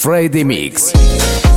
Friday Mix.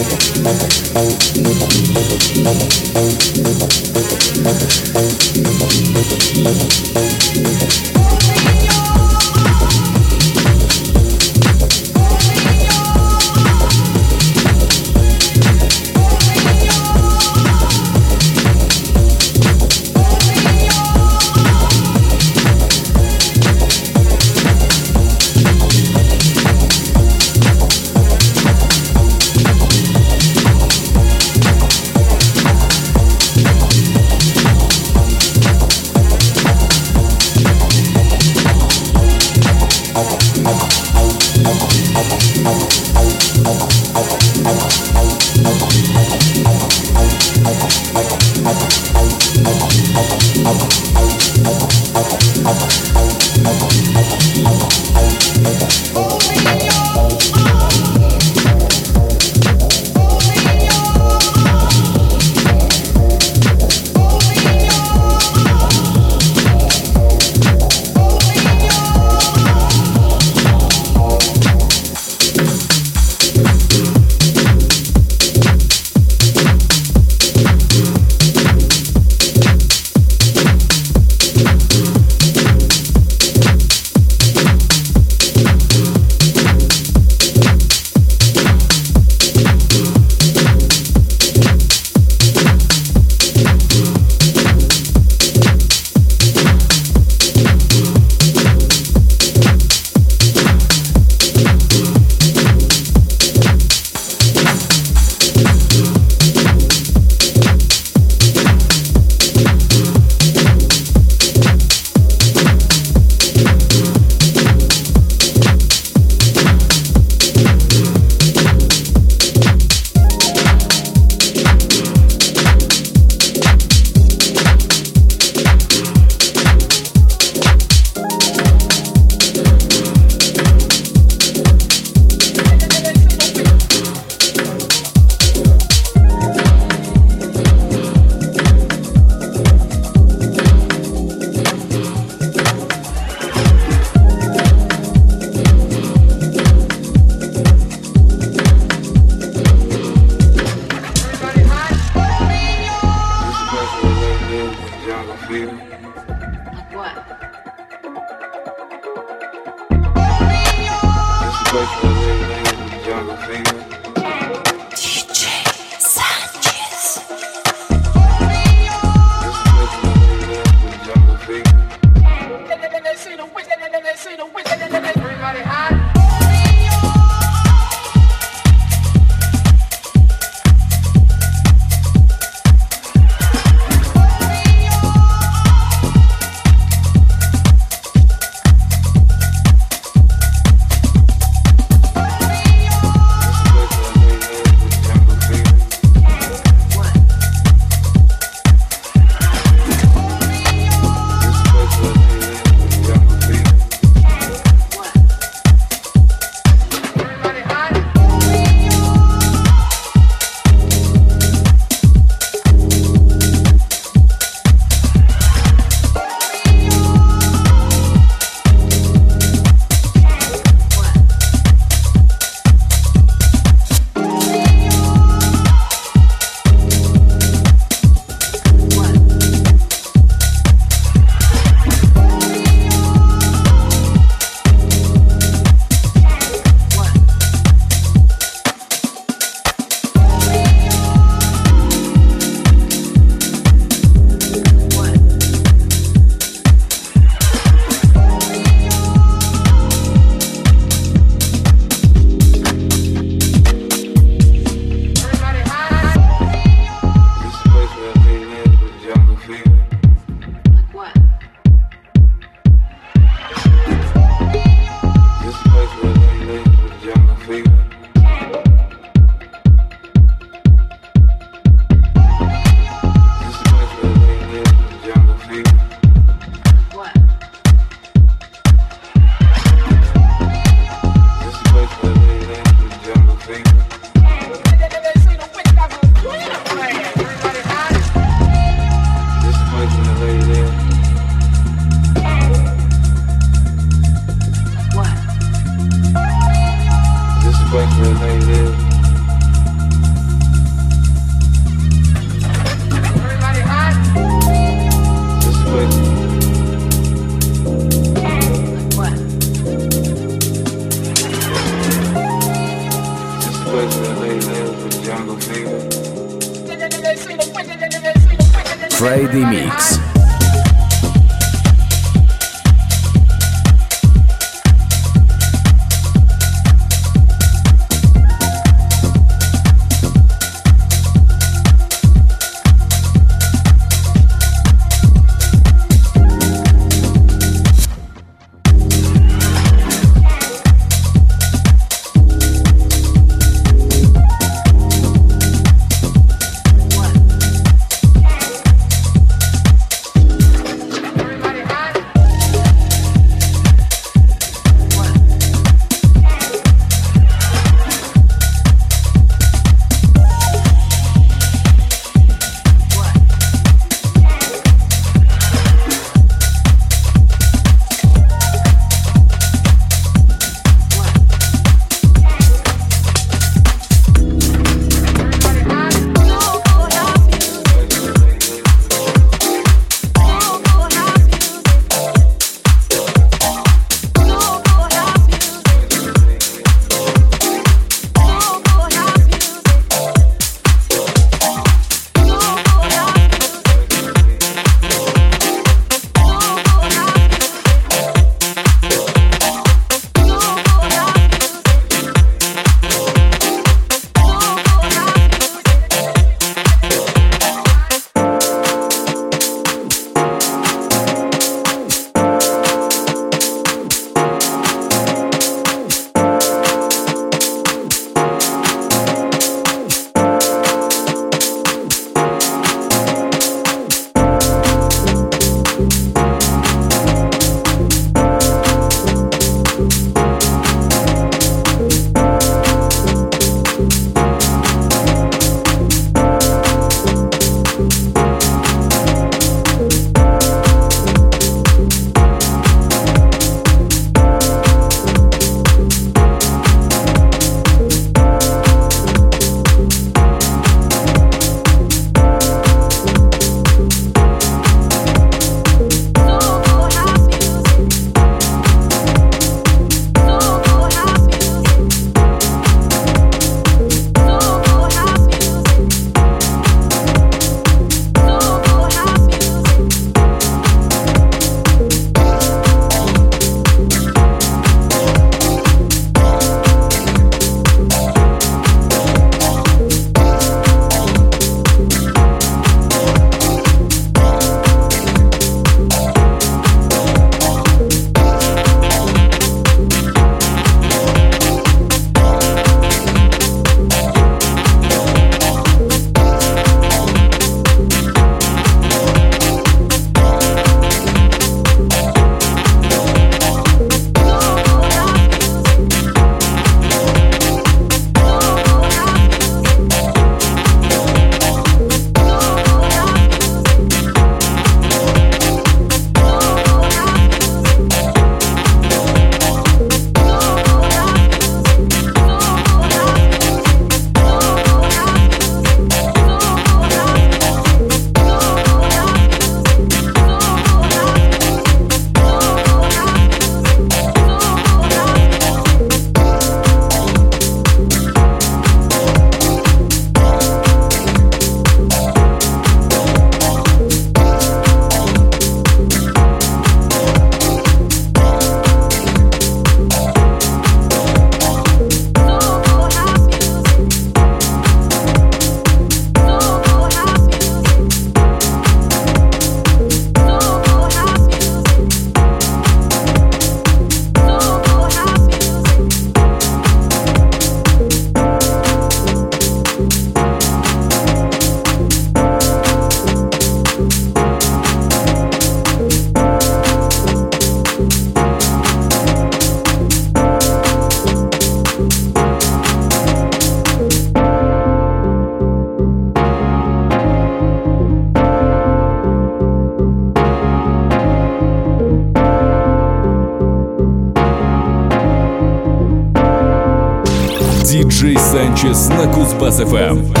На Кузбасс-ФМ.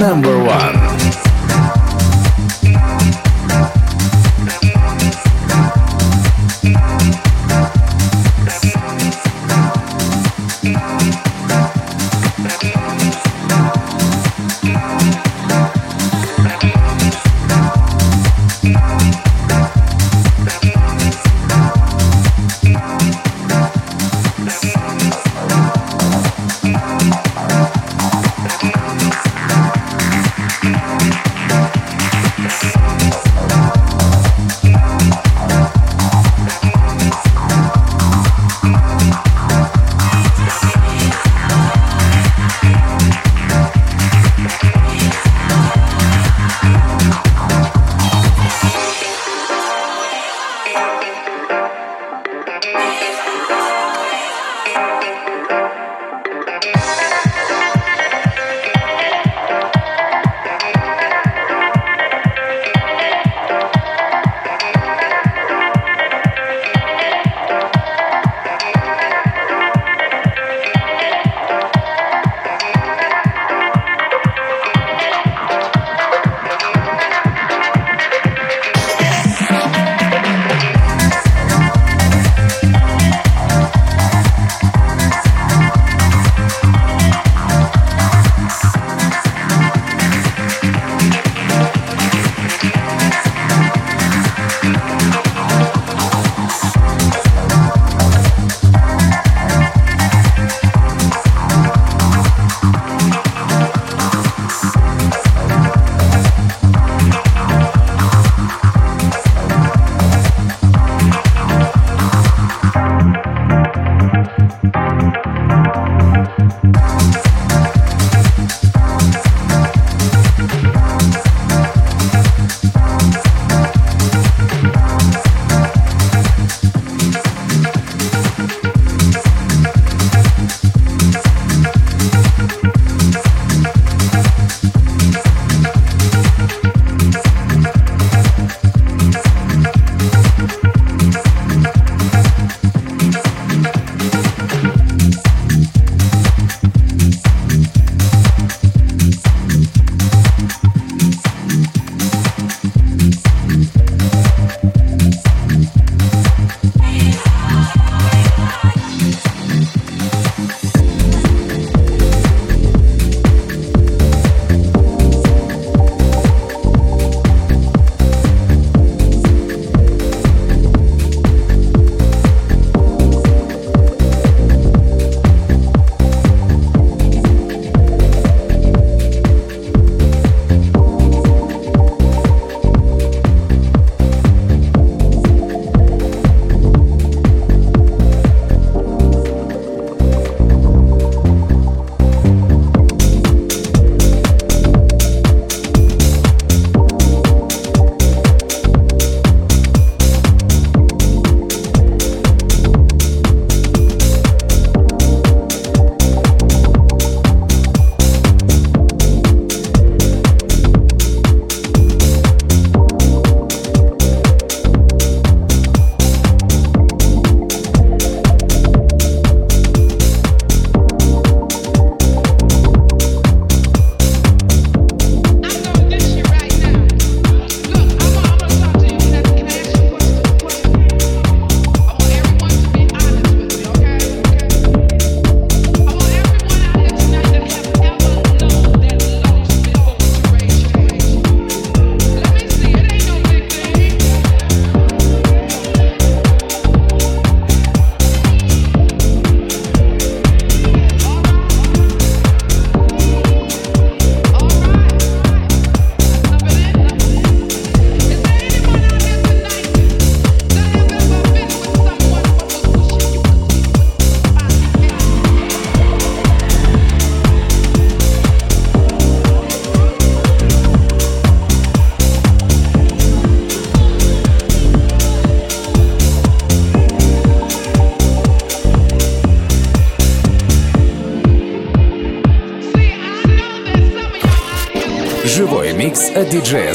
Number one.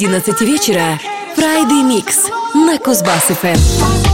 11 вечера Friday Mix на Кузбасс-ФМ.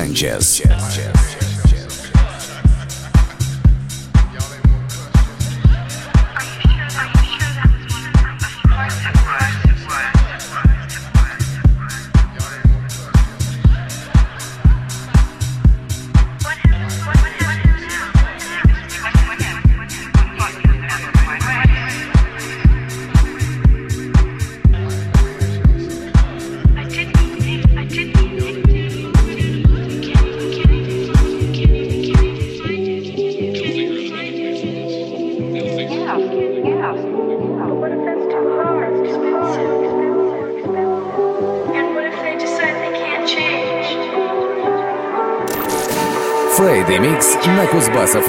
Sanchez. На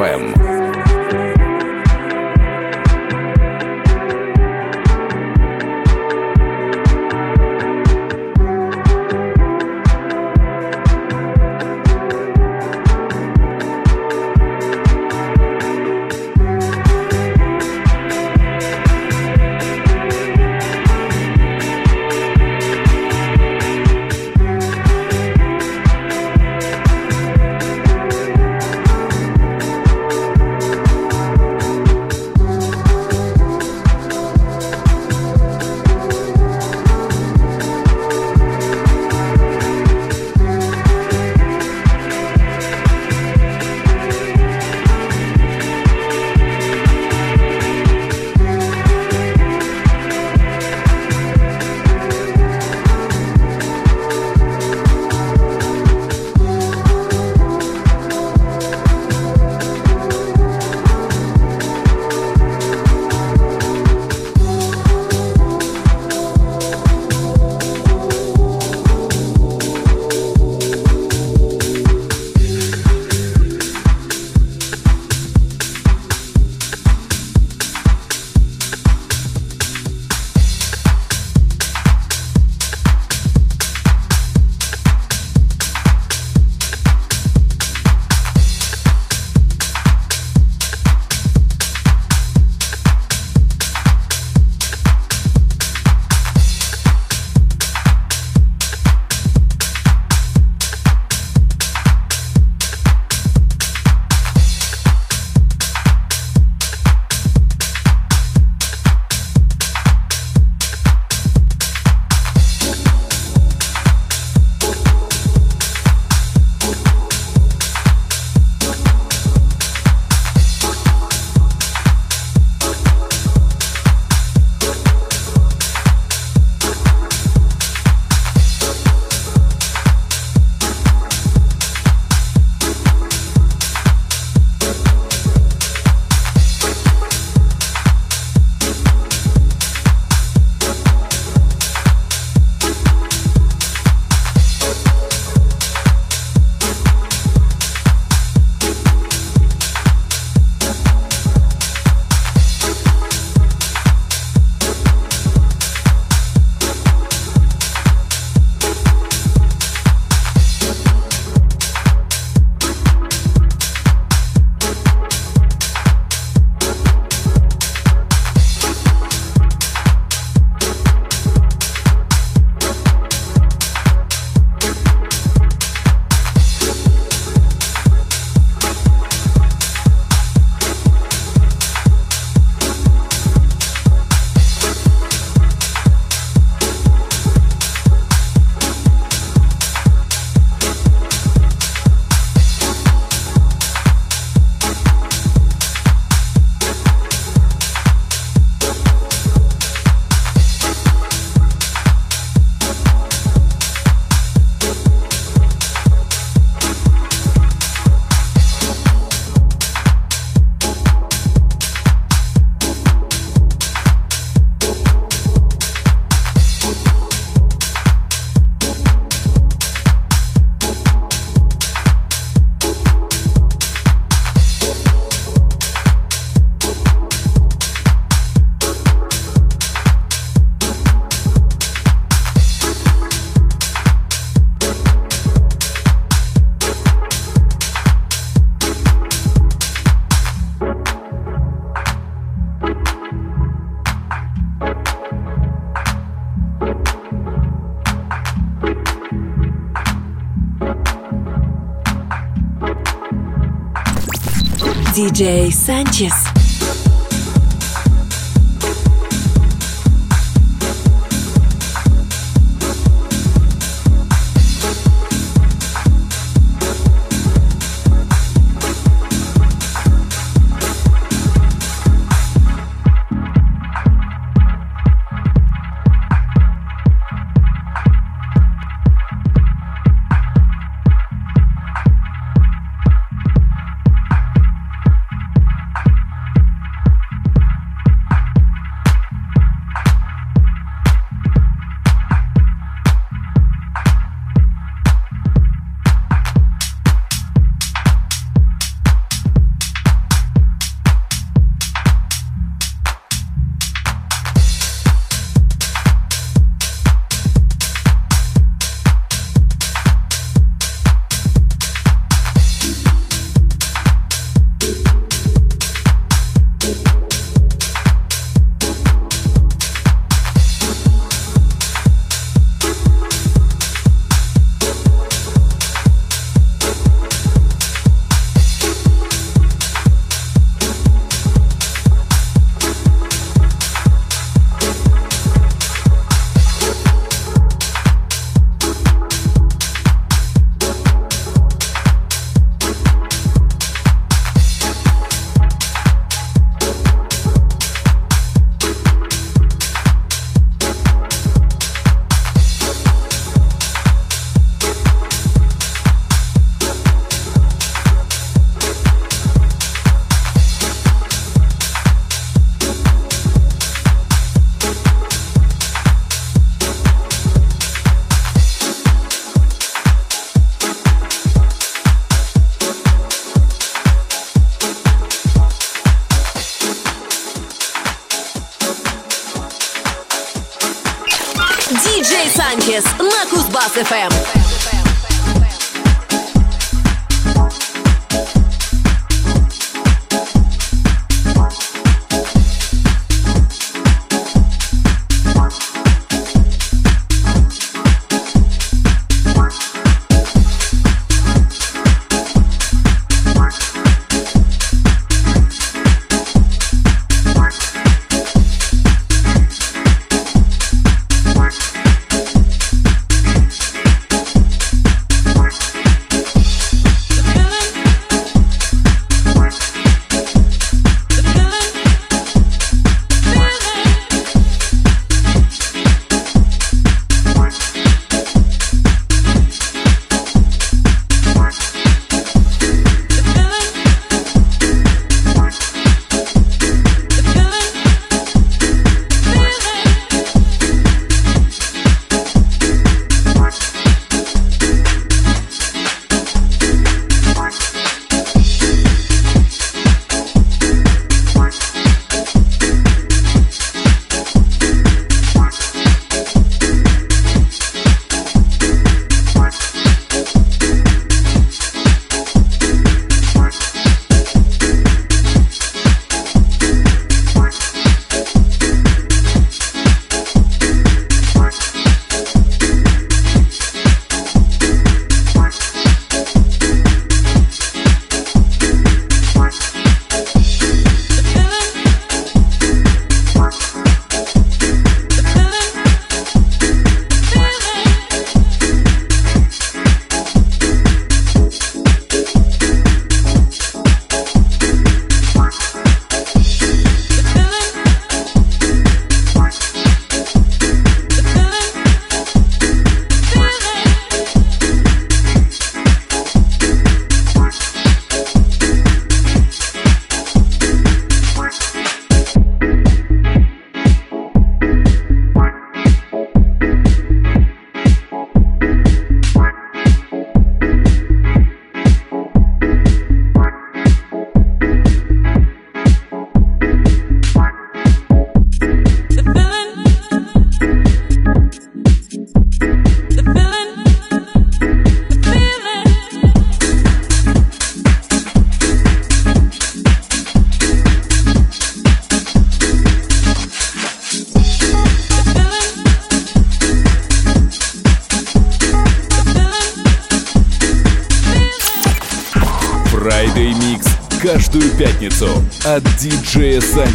DJ Sanchez.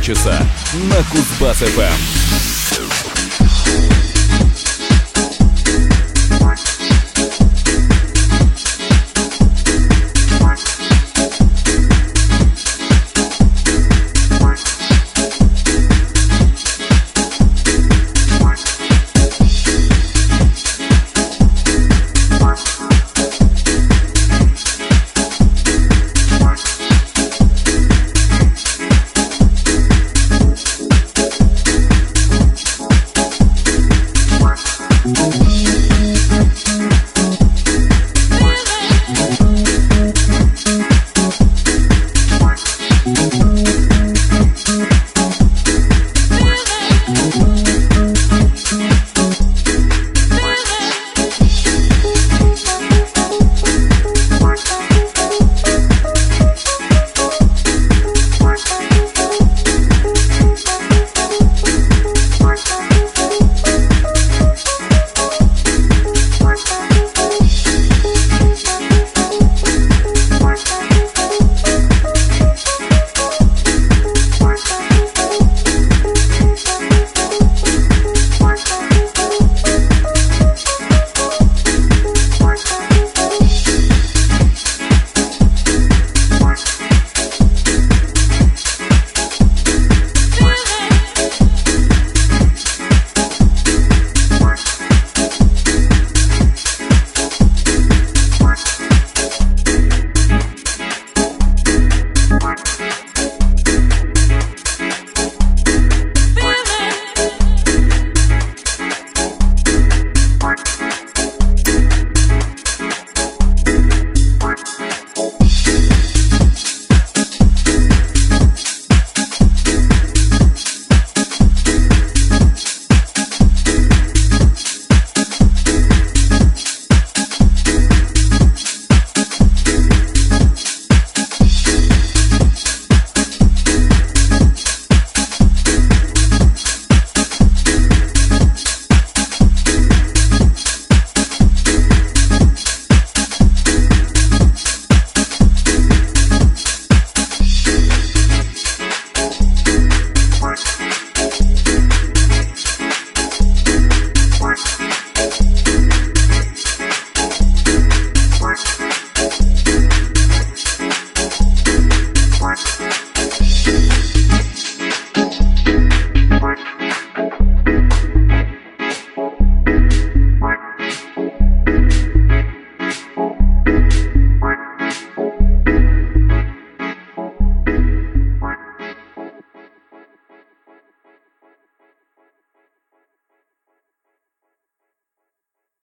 Санчеса на Кузбасс-ФМ.